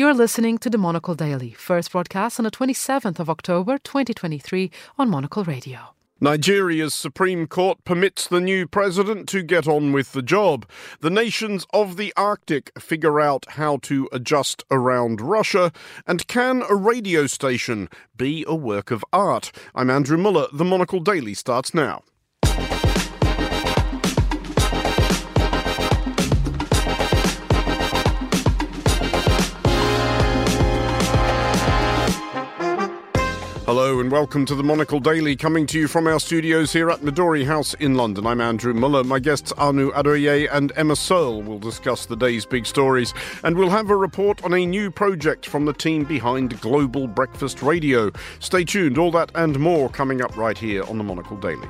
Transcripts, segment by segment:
You're listening to the Monocle Daily, first broadcast on the 27th of October 2023 on Monocle Radio. Nigeria's Supreme Court permits the new president to get on with the job. The nations of the Arctic figure out how to adjust around Russia. And can a radio station be a work of art? I'm Andrew Muller. The Monocle Daily starts now. Hello and welcome to the Monocle Daily, coming to you from our studios here at Midori House in London. I'm Andrew Muller. My guests Aanu Adeoye and Emma Searle will discuss the day's big stories, and we'll have a report on a new project from the team behind Global Breakfast Radio. Stay tuned, all that and more coming up right here on the Monocle Daily.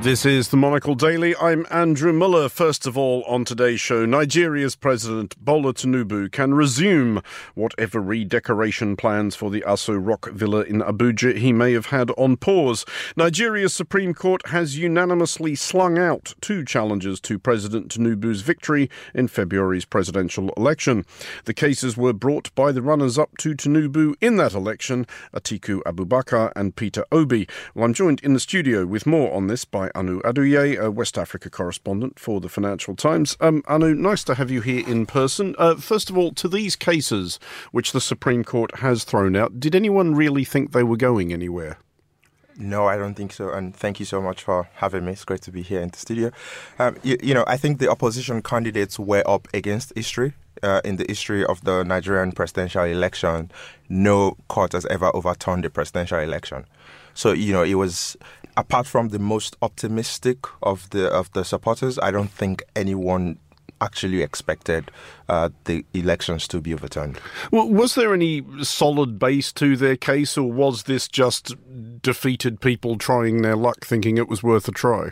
This is the Monocle Daily. I'm Andrew Muller. First of all, on today's show, Nigeria's President Bola Tinubu can resume whatever redecoration plans for the Aso Rock Villa in Abuja he may have had on pause. Nigeria's Supreme Court has unanimously slung out two challenges to President Tinubu's victory in February's presidential election. The cases were brought by the runners up to Tinubu in that election, Atiku Abubakar and Peter Obi. Well, I'm joined in the studio with more on this by Aanu Adeoye, a West Africa correspondent for the Financial Times. Um, Aanu, nice to have you here in person. Uh, first of all, to these cases which the Supreme Court has thrown out, did anyone really think they were going anywhere? No, I don't think so. And thank you so much for having me. It's great to be here in the studio. Um, you, you, know, I think the opposition candidates were up against history. Uh, in the history of the Nigerian presidential election, no court has ever overturned the presidential election. So you know, it was apart from the most optimistic of the of the supporters, I don't think anyone actually expected uh, the elections to be overturned. Well, was there any solid base to their case, or was this just defeated people trying their luck, thinking it was worth a try?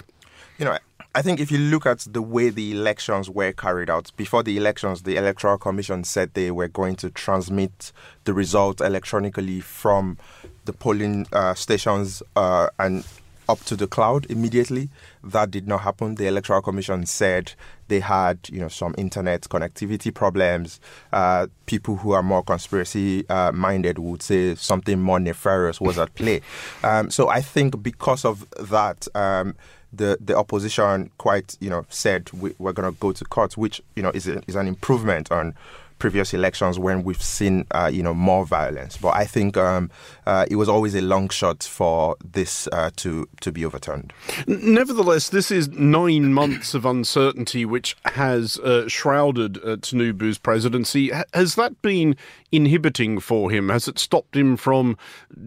You know, I think if you look at the way the elections were carried out, before the elections, the Electoral Commission said they were going to transmit the result electronically from the polling uh, stations uh, and up to the cloud immediately. That did not happen. The Electoral Commission said they had, you know, some internet connectivity problems. Uh, people who are more conspiracy uh, minded would say something more nefarious was at play. Um, so I think because of that. Um, the, the opposition quite you know said we, are going to go to court, which you know is a, is an improvement on previous elections when we've seen uh, you know more violence. But I think um, uh, it was always a long shot for this uh, to to be overturned. Nevertheless, this is nine months of uncertainty which has uh, shrouded uh, Tinubu's presidency. Has that been inhibiting for him? Has it stopped him from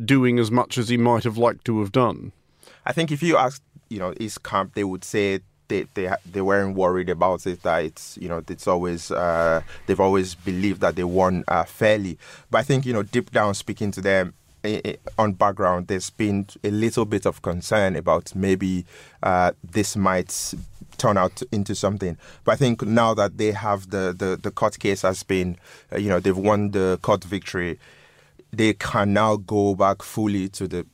doing as much as he might have liked to have done? I think if you ask, you know, his camp, they would say they they they weren't worried about it. That it's you know it's always uh, they've always believed that they won uh, fairly. But I think you know deep down speaking to them on background, there's been a little bit of concern about maybe uh, this might turn out into something. But I think now that they have the the, the court case has been, uh, you know, they've won the court victory. They can now go back fully to the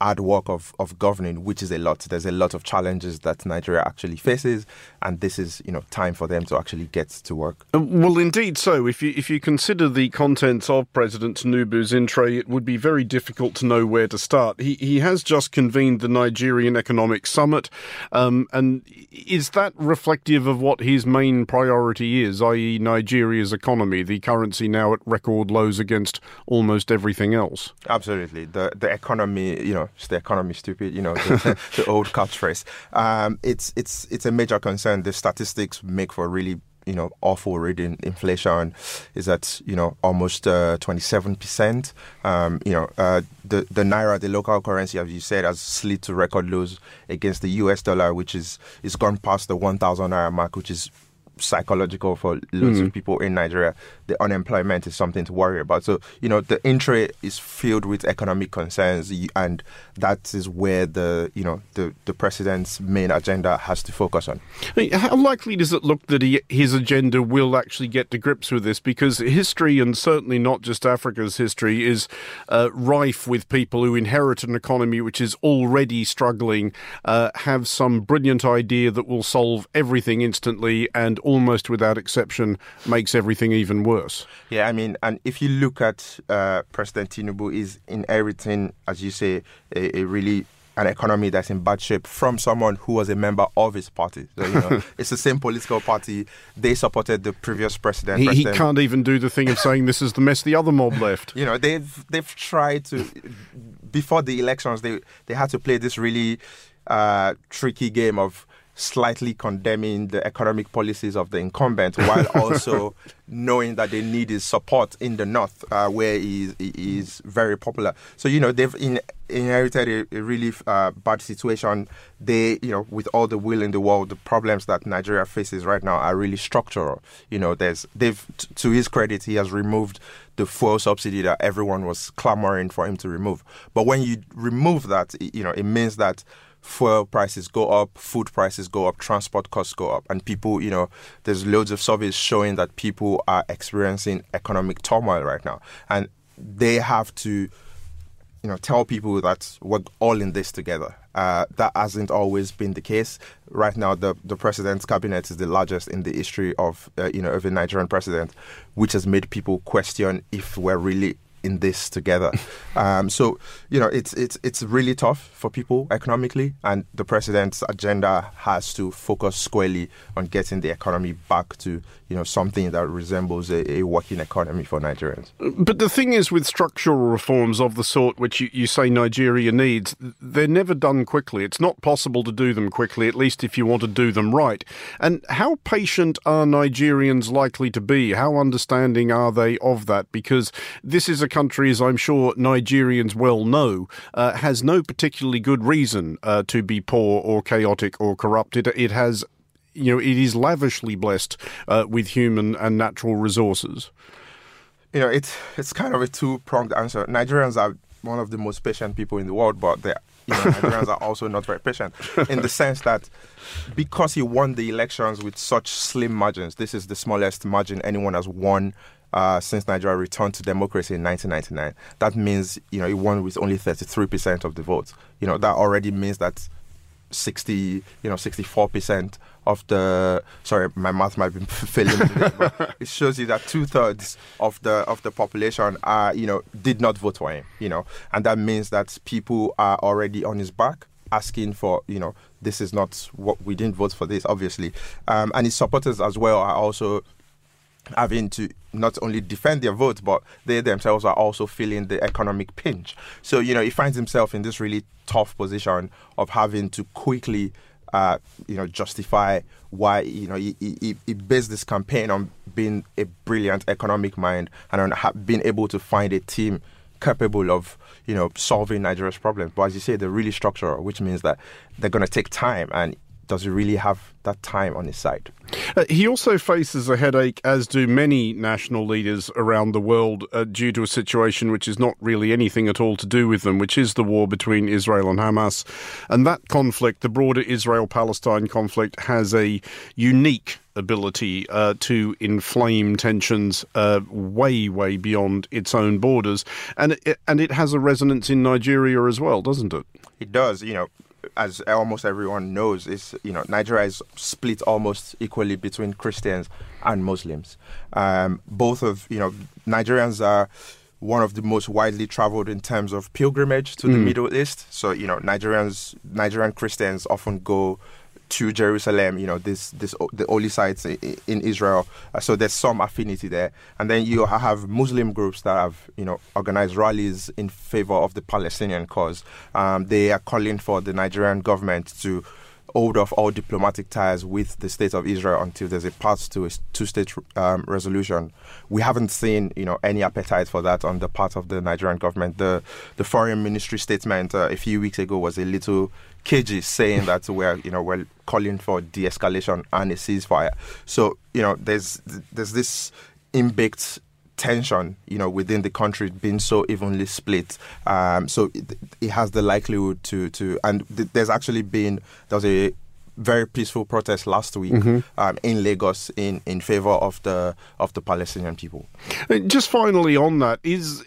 hard work of, of governing, which is a lot. There's a lot of challenges that Nigeria actually faces, and this is you know time for them to actually get to work. Um, well, indeed. So, if you if you consider the contents of President Tinubu's intro, it would be very difficult to know where to start. He he has just convened the Nigerian Economic Summit, um, and is that reflective of what his main priority is, i.e., Nigeria's economy, the currency now at record lows against almost everything else? Absolutely, the the economy, you know it's the economy stupid, you know, the, the old catchphrase. Um, it's it's it's a major concern. The statistics make for really you know awful reading. Inflation is at you know almost twenty seven percent. Um, you know uh, the the naira, the local currency, as you said, has slid to record lows against the U.S. dollar, which is is gone past the one thousand naira mark, which is psychological for lots mm. of people in Nigeria. The unemployment is something to worry about. So, you know, the entry is filled with economic concerns, and that is where the, you know, the, the president's main agenda has to focus on. How likely does it look that he, his agenda will actually get to grips with this? Because history, and certainly not just Africa's history, is uh, rife with people who inherit an economy which is already struggling, uh, have some brilliant idea that will solve everything instantly, and almost without exception makes everything even worse. Yeah, I mean, and if you look at uh, President Tinubu, is inheriting, as you say, a, a really an economy that's in bad shape from someone who was a member of his party. So, you know, it's the same political party. They supported the previous president. He, president. he, can't even do the thing of saying this is the mess the other mob left. you know, they've they've tried to before the elections. They they had to play this really uh, tricky game of slightly condemning the economic policies of the incumbent while also knowing that they need his support in the north uh, where he, is very popular. So you know they've in, inherited a, a really uh, bad situation. They you know with all the will in the world the problems that nigeria faces right now are really structural. You know there's they've t- to his credit he has removed the fuel subsidy that everyone was clamoring for him to remove. But when you remove that you know it means that fuel prices go up, food prices go up, transport costs go up, and people, you know, there's loads of surveys showing that people are experiencing economic turmoil right now, and they have to, you know, tell people that we're all in this together. Uh, that hasn't always been the case. Right now, the, the president's cabinet is the largest in the history of, uh, you know, of a Nigerian president, which has made people question if we're really in this together. um, so you know, it's it's it's really tough for people economically, and the president's agenda has to focus squarely on getting the economy back to you know something that resembles a, a working economy for Nigerians. But the thing is, with structural reforms of the sort which you, you say Nigeria needs, they're never done quickly. It's not possible to do them quickly, at least if you want to do them right. And how patient are Nigerians likely to be? How understanding are they of that? Because this is a country, as I'm sure Nigerians well know, uh, has no particularly good reason uh, to be poor or chaotic or corrupted. It has, you know, it is lavishly blessed uh, with human and natural resources. You know, it's it's kind of a two pronged answer. Nigerians are one of the most patient people in the world, but they you know, Nigerians are also not very patient in the sense that because he won the elections with such slim margins, this is the smallest margin anyone has won uh, since Nigeria returned to democracy in 1999. That means, you know, he won with only 33% of the votes. You know, that already means that 60, you know, 64% of the sorry, my math might be failing me, but it shows you that two thirds of the of the population are, you know, did not vote for him, you know, and that means that people are already on his back asking for, you know, this is not what we didn't vote for this, obviously, um, and his supporters as well are also having to not only defend their votes, but they themselves are also feeling the economic pinch. So, you know, he finds himself in this really tough position of having to quickly, uh, you know, justify why, you know, he, he, he based this campaign on being a brilliant economic mind and on ha- being able to find a team capable of, you know, solving Nigeria's problems. But as you say, they're really structural, which means that they're going to take time and does he really have that time on his side? Uh, he also faces a headache, as do many national leaders around the world, uh, due to a situation which is not really anything at all to do with them, which is the war between Israel and Hamas. And that conflict, the broader Israel Palestine conflict, has a unique ability uh, to inflame tensions uh, way, way beyond its own borders, and it, and it has a resonance in Nigeria as well, doesn't it? It does. You know, as almost everyone knows, is you know Nigeria is split almost equally between Christians and Muslims. Um, both of you know Nigerians are one of the most widely traveled in terms of pilgrimage to mm. the Middle East. So you know Nigerians, Nigerian Christians often go to Jerusalem, you know, this this the holy sites in Israel. Uh, so there's some affinity there, and then you have Muslim groups that have you know organized rallies in favor of the Palestinian cause. Um, they are calling for the Nigerian government to hold off all diplomatic ties with the state of Israel until there's a path to a two-state um, resolution. We haven't seen, you know, any appetite for that on the part of the Nigerian government. The the foreign ministry statement uh, a few weeks ago was a little cagey, saying that we're, you know, we're calling for de-escalation and a ceasefire. So, you know, there's there's this inbaked tension, you know, within the country being so evenly split. Um, so it, it, has the likelihood to to and th- there's actually been there was a very peaceful protest last week mm-hmm. um, in Lagos in, in favor of the of the Palestinian people. Uh, just finally on that is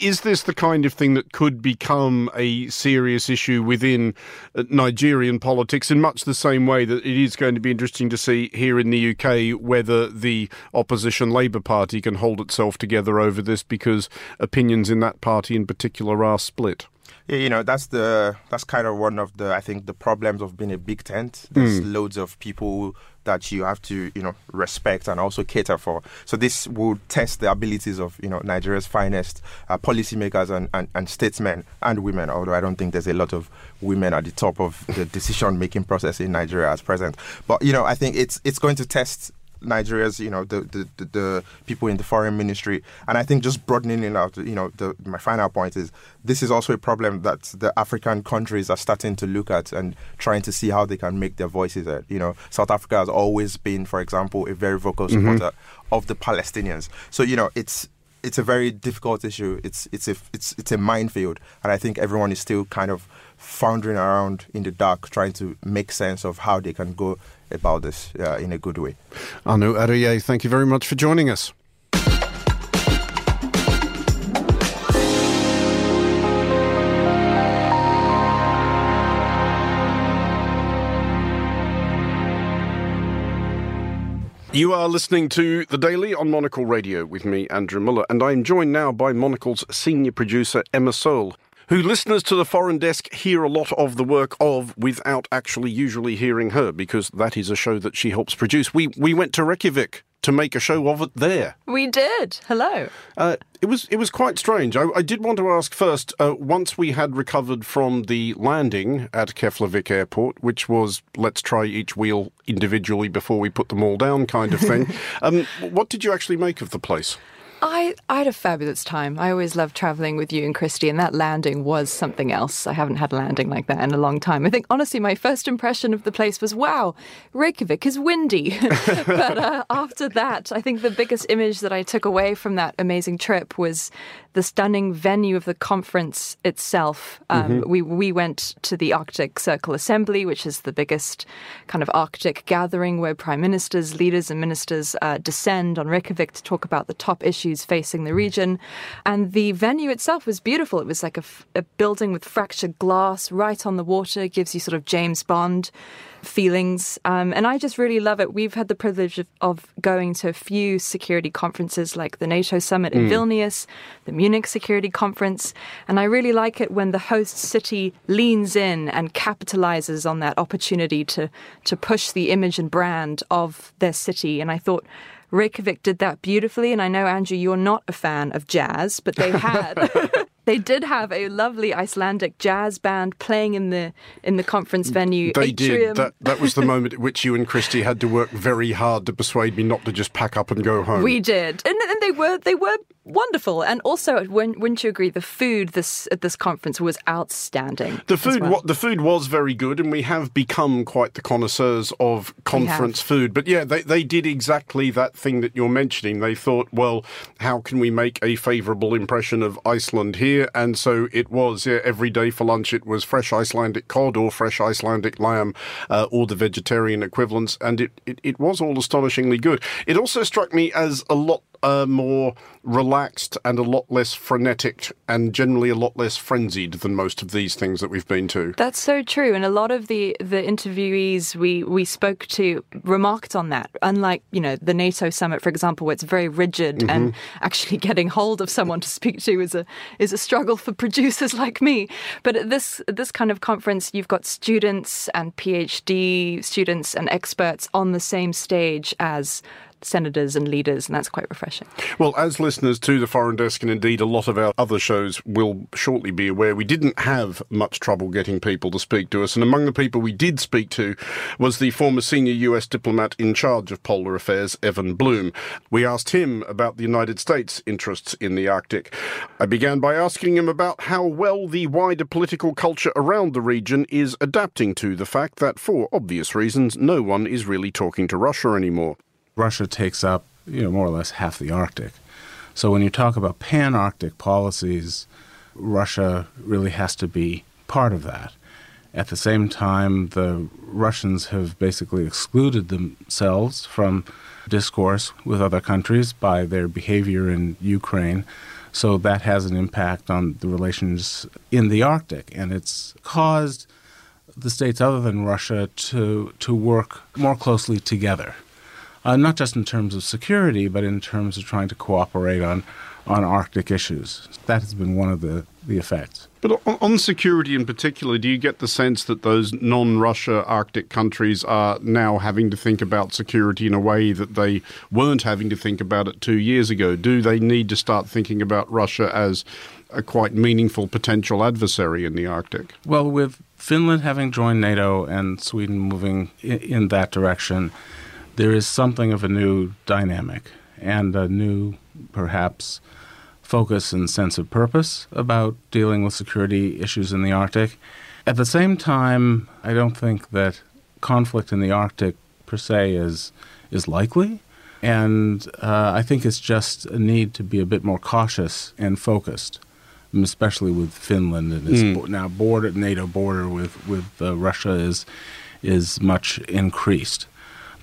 is this the kind of thing that could become a serious issue within uh, Nigerian politics in much the same way that it is going to be interesting to see here in the UK whether the opposition Labour Party can hold itself together over this because opinions in that party in particular are split? Yeah, you know that's the that's kind of one of the I think the problems of being a big tent. There's mm. loads of people that you have to you know respect and also cater for. So this will test the abilities of you know Nigeria's finest uh, policymakers and, and, and statesmen and women. Although I don't think there's a lot of women at the top of the decision making process in Nigeria as present. But you know I think it's it's going to test Nigeria's, you know, the, the, the, the, people in the foreign ministry. And I think just broadening it out, you know, the, my final point is this is also a problem that the African countries are starting to look at and trying to see how they can make their voices heard. You know, South Africa has always been, for example, a very vocal mm-hmm. supporter mm-hmm. of the Palestinians. So, you know, it's it's a very difficult issue. It's it's a it's it's a minefield, and I think everyone is still kind of floundering around in the dark, trying to make sense of how they can go about this uh, in a good way. Aanu Adeoye, thank you very much for joining us. You are listening to The Daily on Monocle Radio with me, Andrew Muller, and I'm joined now by Monocle's senior producer, Emma Searle who listeners to the foreign desk hear a lot of the work of without actually usually hearing her, because that is a show that she helps produce. We we went to Reykjavik to make a show of it there. We did. Hello. Uh, it was it was quite strange. I, I did want to ask first. Uh, once we had recovered from the landing at Keflavik Airport, which was let's try each wheel individually before we put them all down, kind of thing. um, what did you actually make of the place? I, I had a fabulous time. I always loved traveling with you and Christy, and that landing was something else. I haven't had a landing like that in a long time. I think, honestly, my first impression of the place was, wow, Reykjavik is windy. but uh, after that, I think the biggest image that I took away from that amazing trip was the stunning venue of the conference itself. Um, mm-hmm. We we went to the Arctic Circle Assembly, which is the biggest kind of Arctic gathering where prime ministers, leaders, and ministers uh, descend on Reykjavik to talk about the top issues facing the region. And the venue itself was beautiful. It was like a, a building with fractured glass right on the water. It gives you sort of James Bond feelings. Um, and I just really love it. We've had the privilege of, of, going to a few security conferences like the NATO summit in mm. Vilnius, the Munich Security Conference. And I really like it when the host city leans in and capitalizes on that opportunity to, to push the image and brand of their city. And I thought, Reykjavik did that beautifully. And I know, Andrew, you're not a fan of jazz, but they had. they did have a lovely Icelandic jazz band playing in the in the conference venue. They atrium. did. That that was the moment at which you and Christy had to work very hard to persuade me not to just pack up and go home. We did, and, and they were they were wonderful. And also, wouldn't you agree, the food this at this conference was outstanding. The food, well. the food was very good, and we have become quite the connoisseurs of conference food. But yeah, they they did exactly that thing that you're mentioning. They thought, well, how can we make a favourable impression of Iceland here? And so it was yeah, every day for lunch. It was fresh Icelandic cod or fresh Icelandic lamb, uh, or the vegetarian equivalents, and it, it it was all astonishingly good. It also struck me as a lot uh, more relaxed and a lot less frenetic and generally a lot less frenzied than most of these things that we've been to. That's so true. And a lot of the, the interviewees we, we spoke to remarked on that. Unlike, you know, the NATO summit, for example, where it's very rigid mm-hmm. and actually getting hold of someone to speak to is a is a struggle for producers like me. But at this this kind of conference, you've got students and PhD students and experts on the same stage as senators and leaders, and that's quite refreshing. Well, as listeners to the Foreign Desk, and indeed a lot of our other shows will shortly be aware, we didn't have much trouble getting people to speak to us. And among the people we did speak to was the former senior US diplomat in charge of polar affairs, Evan Bloom. We asked him about the United States' interests in the Arctic. I began by asking him about how well the wider political culture around the region is adapting to the fact that, for obvious reasons, no one is really talking to Russia anymore. Russia takes up, you know, more or less half the Arctic. So when you talk about pan-Arctic policies, Russia really has to be part of that. At the same time, the Russians have basically excluded themselves from discourse with other countries by their behavior in Ukraine. So that has an impact on the relations in the Arctic, and it's caused the states other than Russia to to work more closely together, uh, not just in terms of security, but in terms of trying to cooperate on on Arctic issues. That has been one of the the effects. But on security in particular, do you get the sense that those non Russia Arctic countries are now having to think about security in a way that they weren't having to think about it two years ago? Do they need to start thinking about Russia as a quite meaningful potential adversary in the Arctic? Well, with Finland having joined NATO and Sweden moving in that direction, there is something of a new dynamic and a new, perhaps, focus and sense of purpose about dealing with security issues in the Arctic. At the same time, I don't think that conflict in the Arctic per se is is likely, and uh, I think it's just a need to be a bit more cautious and focused, especially with Finland and its mm. now border NATO border with with uh, Russia is is much increased.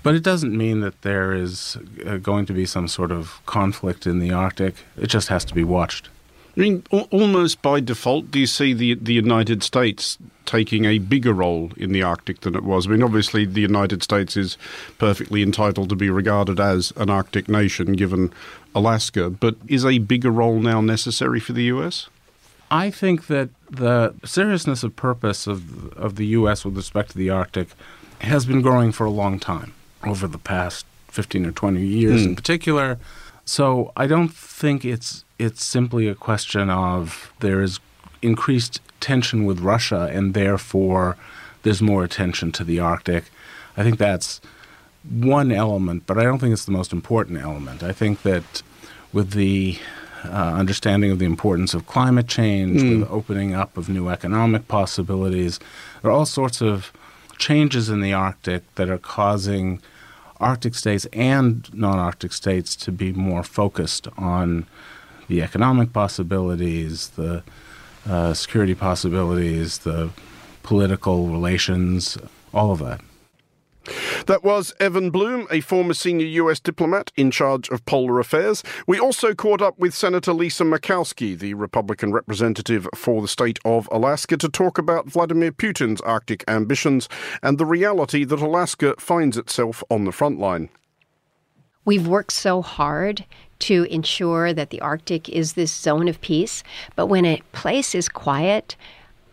But it doesn't mean that there is uh, going to be some sort of conflict in the Arctic. It just has to be watched. I mean, almost by default, do you see the the United States taking a bigger role in the Arctic than it was? I mean, obviously, the United States is perfectly entitled to be regarded as an Arctic nation, given Alaska. But is a bigger role now necessary for the U.S.? I think that the seriousness of purpose of of the U.S. with respect to the Arctic has been growing for a long time over the past 15 or 20 years mm. in particular. So I don't think it's it's simply a question of there is increased tension with Russia and therefore there's more attention to the Arctic. I think that's one element, but I don't think it's the most important element. I think that with the uh, understanding of the importance of climate change, mm. with opening up of new economic possibilities, there are all sorts of changes in the Arctic that are causing Arctic states and non Arctic states to be more focused on the economic possibilities, the uh, security possibilities, the political relations, all of that. That was Evan Bloom, a former senior US diplomat in charge of polar affairs. We also caught up with Senator Lisa Murkowski, the Republican representative for the state of Alaska, to talk about Vladimir Putin's Arctic ambitions and the reality that Alaska finds itself on the front line. We've worked so hard to ensure that the Arctic is this zone of peace, but when a place is quiet,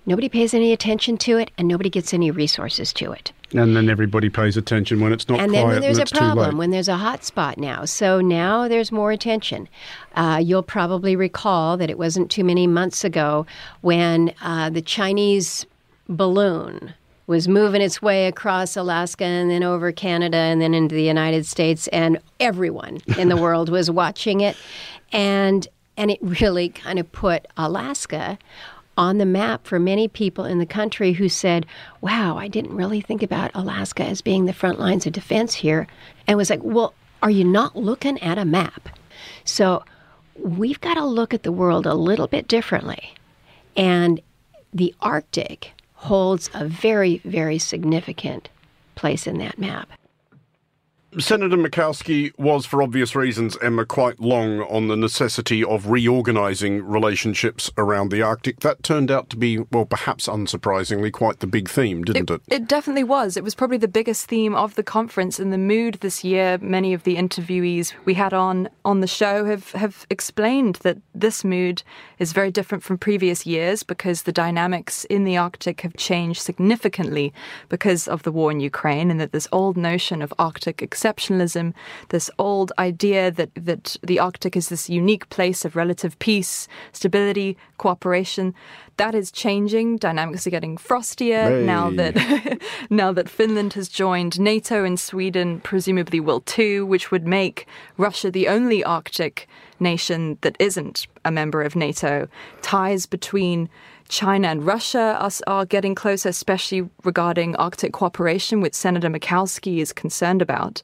nobody pays any attention to it and nobody gets any resources to it. And then everybody pays attention when it's not and quiet. And then when there's a problem, when there's a hot spot now. So now there's more attention. Uh, you'll probably recall that it wasn't too many months ago when uh, the Chinese balloon was moving its way across Alaska and then over Canada and then into the United States, and everyone in the world was watching it. And and it really kind of put Alaska on the map for many people in the country who said, Wow, I didn't really think about Alaska as being the front lines of defense here. And was like, Well, are you not looking at a map? So we've got to look at the world a little bit differently. And the Arctic holds a very, very significant place in that map. Senator Murkowski was, for obvious reasons, Emma, quite long on the necessity of reorganising relationships around the Arctic. That turned out to be, well, perhaps unsurprisingly, quite the big theme, didn't it? It, it definitely was. It was probably the biggest theme of the conference and the mood this year. Many of the interviewees we had on on the show have, have explained that this mood is very different from previous years because the dynamics in the Arctic have changed significantly because of the war in Ukraine and that this old notion of Arctic exceptionalism, this old idea that, that the Arctic is this unique place of relative peace, stability, cooperation. That is changing. Dynamics are getting frostier Hey. now that now that Finland has joined NATO and Sweden presumably will too, which would make Russia the only Arctic nation that isn't a member of NATO. Ties between China and Russia are, are getting closer, especially regarding Arctic cooperation, which Senator Murkowski is concerned about.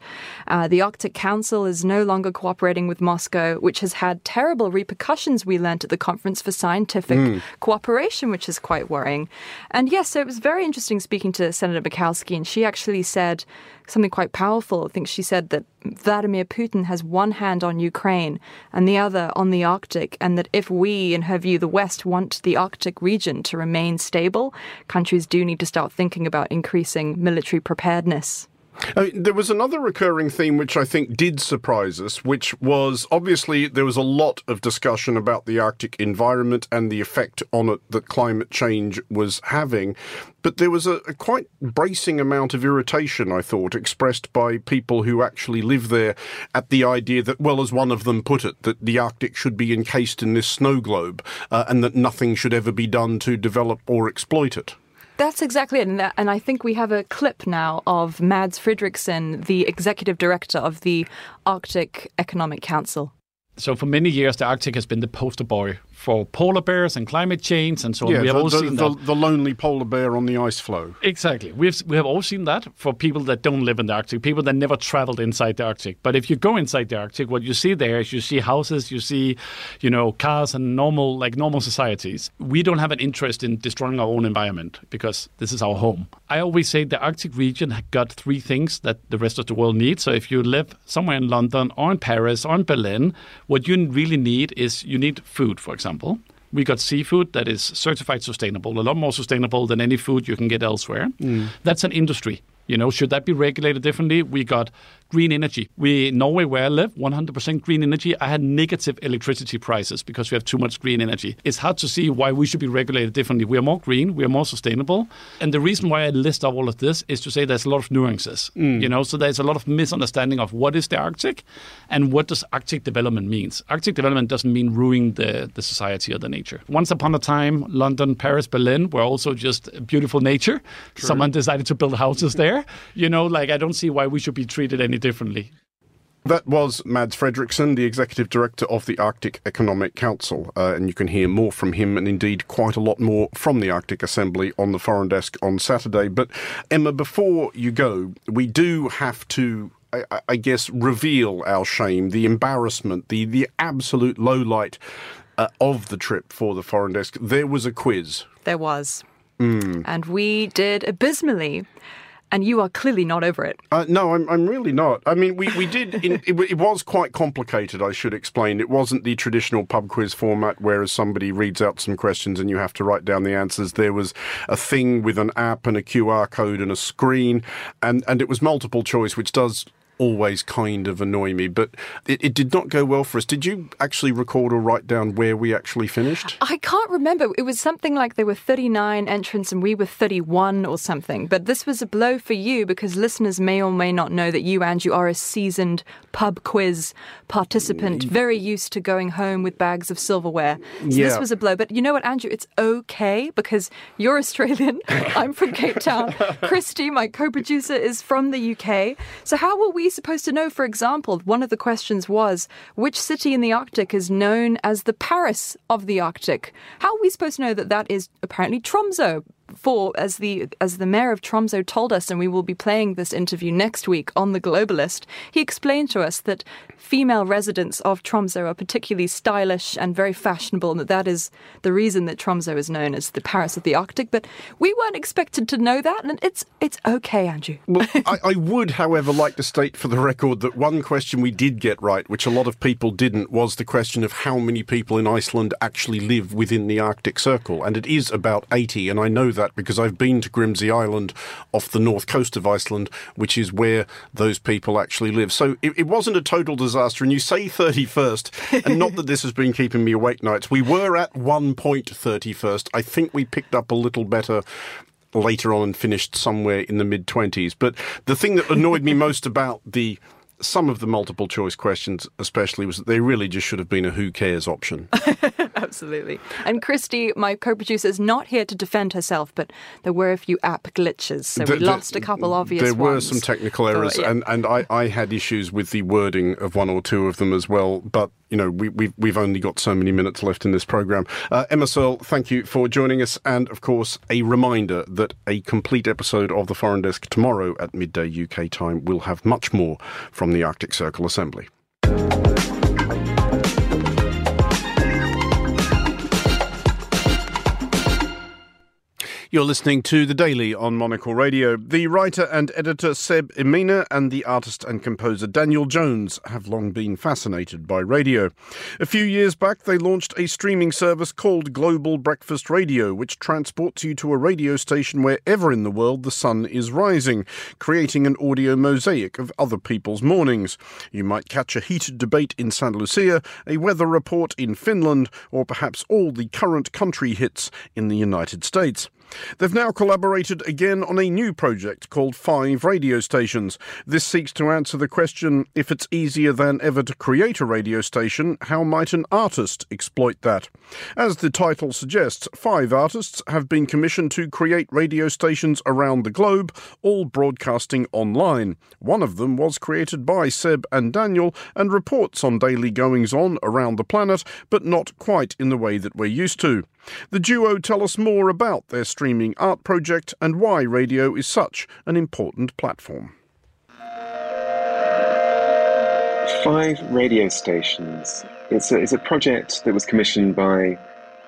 Uh, the Arctic Council is no longer cooperating with Moscow, which has had terrible repercussions, we learnt at the Conference for Scientific Cooperation, which is quite worrying. And yes, so it was very interesting speaking to Senator Murkowski, and she actually said something quite powerful. I think she said that Vladimir Putin has one hand on Ukraine and the other on the Arctic, and that if we, in her view, the West, want the Arctic region to remain stable, countries do need to start thinking about increasing military preparedness. I mean, there was another recurring theme which I think did surprise us, which was obviously there was a lot of discussion about the Arctic environment and the effect on it that climate change was having. But there was a, a quite bracing amount of irritation, I thought, expressed by people who actually live there at the idea that, well, as one of them put it, that the Arctic should be encased in this snow globe uh, and that nothing should ever be done to develop or exploit it. That's exactly it. And, that, and I think we have a clip now of Mads Frederiksen, the executive director of the Arctic Economic Council. So for many years, the Arctic has been the poster boy for polar bears and climate change and so on. Yeah, we have the, all the, seen the, that. the lonely polar bear on the ice floe. Exactly. We've we have all seen that for people that don't live in the Arctic, people that never traveled inside the Arctic. But if you go inside the Arctic, what you see there is you see houses, you see, you know, cars and normal like normal societies. We don't have an interest in destroying our own environment because this is our home. I always say the Arctic region got three things that the rest of the world needs. So if you live somewhere in London or in Paris or in Berlin, what you really need is you need food, for example. We got seafood that is certified sustainable, a lot more sustainable than any food you can get elsewhere. Mm. That's an industry. You know, should that be regulated differently? We got green energy. We Norway, where I live, 100% green energy. I had negative electricity prices because we have too much green energy. It's hard to see why we should be regulated differently. We are more green, we are more sustainable, and the reason why I list out all of this is to say there's a lot of nuances. Mm. You know, so there's a lot of misunderstanding of what is the Arctic and what does Arctic development means. Arctic development doesn't mean ruining the the society or the nature. Once upon a time, London, Paris, Berlin were also just beautiful nature. Someone decided to build houses there. You know, like I don't see why we should be treated any differently. That was Mads Frederiksen, the executive director of the Arctic Economic Council, uh, and you can hear more from him and indeed quite a lot more from the Arctic Assembly on the Foreign Desk on Saturday. But Emma, before you go, we do have to. I, I- I guess reveal our shame, the embarrassment, the the absolute low light uh, of the trip for the foreign desk. There was a quiz. There was. And we did abysmally. And you are clearly not over it. Uh, no, I'm, I'm really not. I mean, we, we did, in, it, it was quite complicated, I should explain. It wasn't the traditional pub quiz format, whereas somebody reads out some questions and you have to write down the answers. There was a thing with an app and a QR code and a screen, and, and it was multiple choice, which does always kind of annoy me, but it, it did not go well for us. Did you actually record or write down where we actually finished? I can't remember. It was something like there were 39 entrants and we were 31 or something. But this was a blow for you because listeners may or may not know that you, Andrew, are a seasoned pub quiz participant, mm. very used to going home with bags of silverware. So this was a blow. But you know what, Andrew? It's okay because you're Australian. I'm from Cape Town. Christy, my co producer, is from the UK. So how will we supposed to know, for example, one of the questions was which city in the Arctic is known as the Paris of the Arctic? How are we supposed to know that that is apparently Tromso? For as the as the mayor of Tromso told us, and we will be playing this interview next week on the Globalist, he explained to us that female residents of Tromso are particularly stylish and very fashionable, and that that is the reason that Tromso is known as the Paris of the Arctic. But we weren't expected to know that, and it's it's okay, Andrew. Well, I, I would, however, like to state for the record that one question we did get right, which a lot of people didn't, was the question of how many people in Iceland actually live within the Arctic Circle. And it is about 80, and I know that because I've been to Grimsey Island off the north coast of Iceland, which is where those people actually live. So it, it wasn't a total disaster. And you say 31st, and not that this has been keeping me awake nights. We were at one point 31st. I think we picked up a little better later on and finished somewhere in the mid 20s. But the thing that annoyed me most about the some of the multiple choice questions, especially, was that they really just should have been a who cares option. Absolutely. And Christy, my co producer, is not here to defend herself, but there were a few app glitches. So The- we the- lost a couple obvious There were ones. some technical So, errors, yeah. and, and I, I had issues with the wording of one or two of them as well. But you know, we, we've we've only got so many minutes left in this program. Uh, Emma Searle, thank you for joining us, and of course, a reminder that a complete episode of the Foreign Desk tomorrow at midday UK time will have much more from the Arctic Circle Assembly. You're listening to The Daily on Monocle Radio. The writer and editor Seb Emina and the artist and composer Daniel Jones have long been fascinated by radio. A few years back, they launched a streaming service called Global Breakfast Radio, which transports you to a radio station wherever in the world the sun is rising, creating an audio mosaic of other people's mornings. You might catch a heated debate in San Lucia, a weather report in Finland, or perhaps all the current country hits in the United States. They've now collaborated again on a new project called Five Radio Stations. This seeks to answer the question if it's easier than ever to create a radio station, how might an artist exploit that? As the title suggests, five artists have been commissioned to create radio stations around the globe, all broadcasting online. One of them was created by Seb and Daniel and reports on daily goings on around the planet, but not quite in the way that we're used to. The duo tell us more about their streaming art project and why radio is such an important platform. Five radio stations. It's a, it's a project that was commissioned by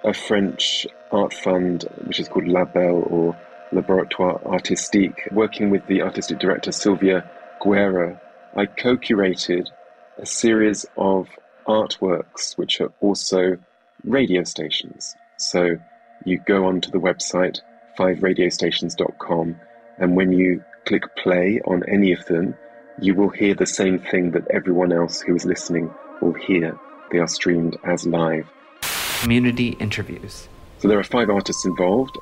a French art fund, which is called Label or Laboratoire Artistique. Working with the artistic director Sylvia Guerra, I co curated a series of artworks which are also radio stations. So you go onto the website fiveradiostations.com, and when you click play on any of them, you will hear the same thing that everyone else who is listening will hear. They are streamed as live. Community interviews. So there are five artists involved.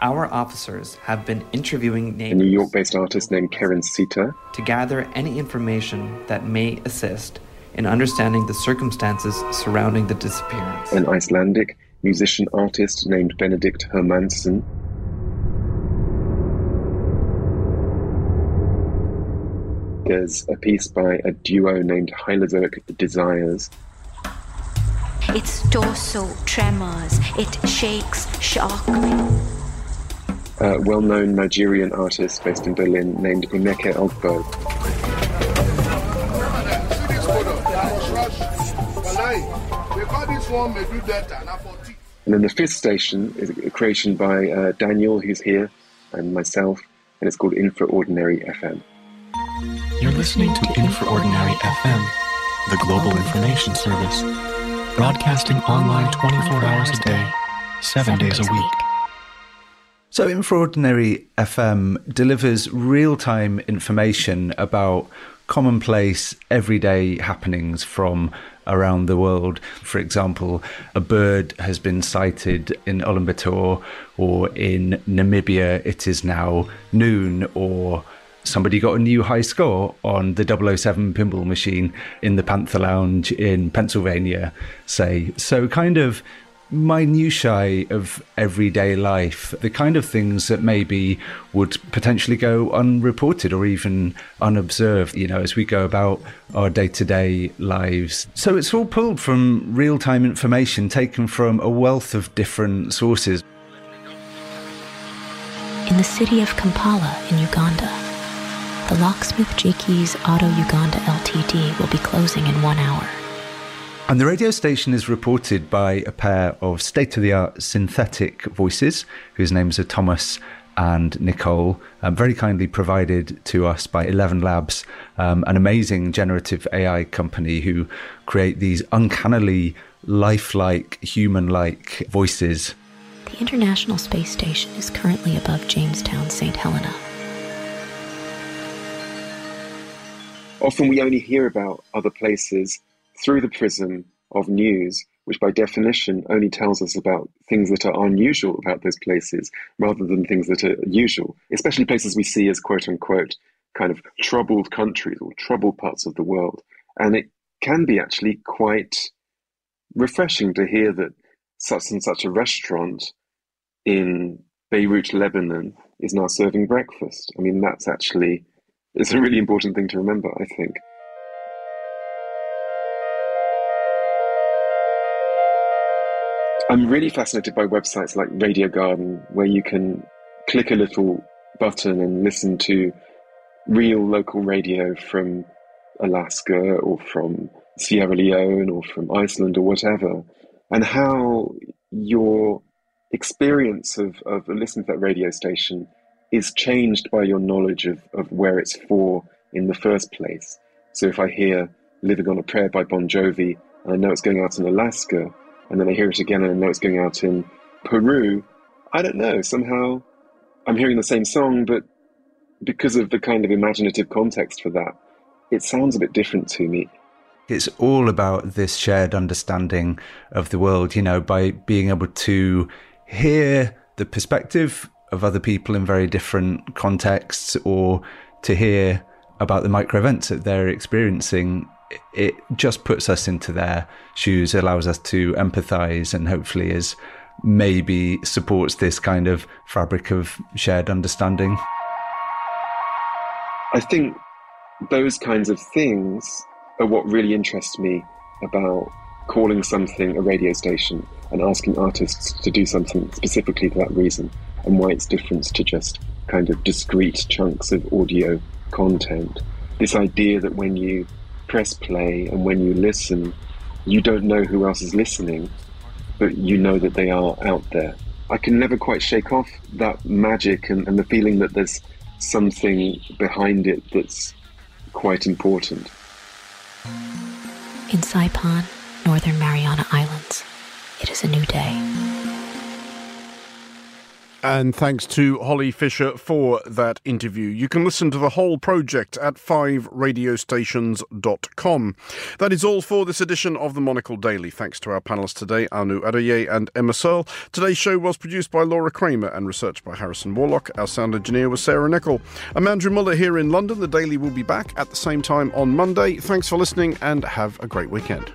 Our officers have been interviewing A New York based artist named Karen Sita, to gather any information that may assist in understanding the circumstances surrounding the disappearance. an Icelandic musician artist named Benedict Hermansen, There's a piece by a duo named Hylozoic Desires. Its torso tremors, it shakes, sharply. A well known Nigerian artist based in Berlin named Emeka Ogboh. And then the fifth station is a creation by uh, Daniel, who's here, and myself, and it's called Infraordinary FM. You're listening to Infraordinary FM, the global information service, broadcasting online 24 hours a day, seven days a week. So, Infraordinary FM delivers real time information about commonplace, everyday happenings from around the world. For example, a bird has been sighted in Ulaanbaatar, or in Namibia, it is now noon, or somebody got a new high score on the 007 pinball machine in the Panther Lounge in Pennsylvania, say. So, kind of minutiae of everyday life, the kind of things that maybe would potentially go unreported or even unobserved, you know, as we go about our day to day lives. So it's all pulled from real time information taken from a wealth of different sources. In the city of Kampala in Uganda, the locksmith Jakey's Auto Uganda Ltd will be closing in one hour. And the radio station is reported by a pair of state of the art synthetic voices, whose names are Thomas and Nicole, um, very kindly provided to us by Eleven Labs, um, an amazing generative AI company who create these uncannily lifelike, human like voices. The International Space Station is currently above Jamestown, St. Helena. Often we only hear about other places through the prism of news, which by definition only tells us about things that are unusual about those places rather than things that are usual, especially places we see as quote unquote kind of troubled countries or troubled parts of the world. And it can be actually quite refreshing to hear that such and such a restaurant in Beirut, Lebanon, is now serving breakfast. I mean, that's actually it's a really important thing to remember, I think. I'm really fascinated by websites like Radio Garden, where you can click a little button and listen to real local radio from Alaska or from Sierra Leone or from Iceland or whatever, and how your experience of, of listening to that radio station is changed by your knowledge of, of where it's for in the first place. So if I hear Living on a Prayer by Bon Jovi, and I know it's going out in Alaska, and then I hear it again and I know it's going out in Peru, I don't know, somehow I'm hearing the same song, but because of the kind of imaginative context for that, it sounds a bit different to me. It's all about this shared understanding of the world, you know, by being able to hear the perspective of other people in very different contexts or to hear about the micro events that they're experiencing it just puts us into their shoes allows us to empathize and hopefully is maybe supports this kind of fabric of shared understanding i think those kinds of things are what really interests me about calling something a radio station and asking artists to do something specifically for that reason and why it's different to just kind of discrete chunks of audio content. This idea that when you press play and when you listen, you don't know who else is listening, but you know that they are out there. I can never quite shake off that magic and, and the feeling that there's something behind it that's quite important. In Saipan, Northern Mariana Islands, it is a new day. And thanks to Holly Fisher for that interview. You can listen to the whole project at 5radiostations.com. That is all for this edition of the Monocle Daily. Thanks to our panelists today, Aanu Adeoye and Emma Searle. Today's show was produced by Laura Kramer and researched by Harrison Warlock. Our sound engineer was Sarah Nichol. I'm Andrew Mueller here in London. The Daily will be back at the same time on Monday. Thanks for listening and have a great weekend.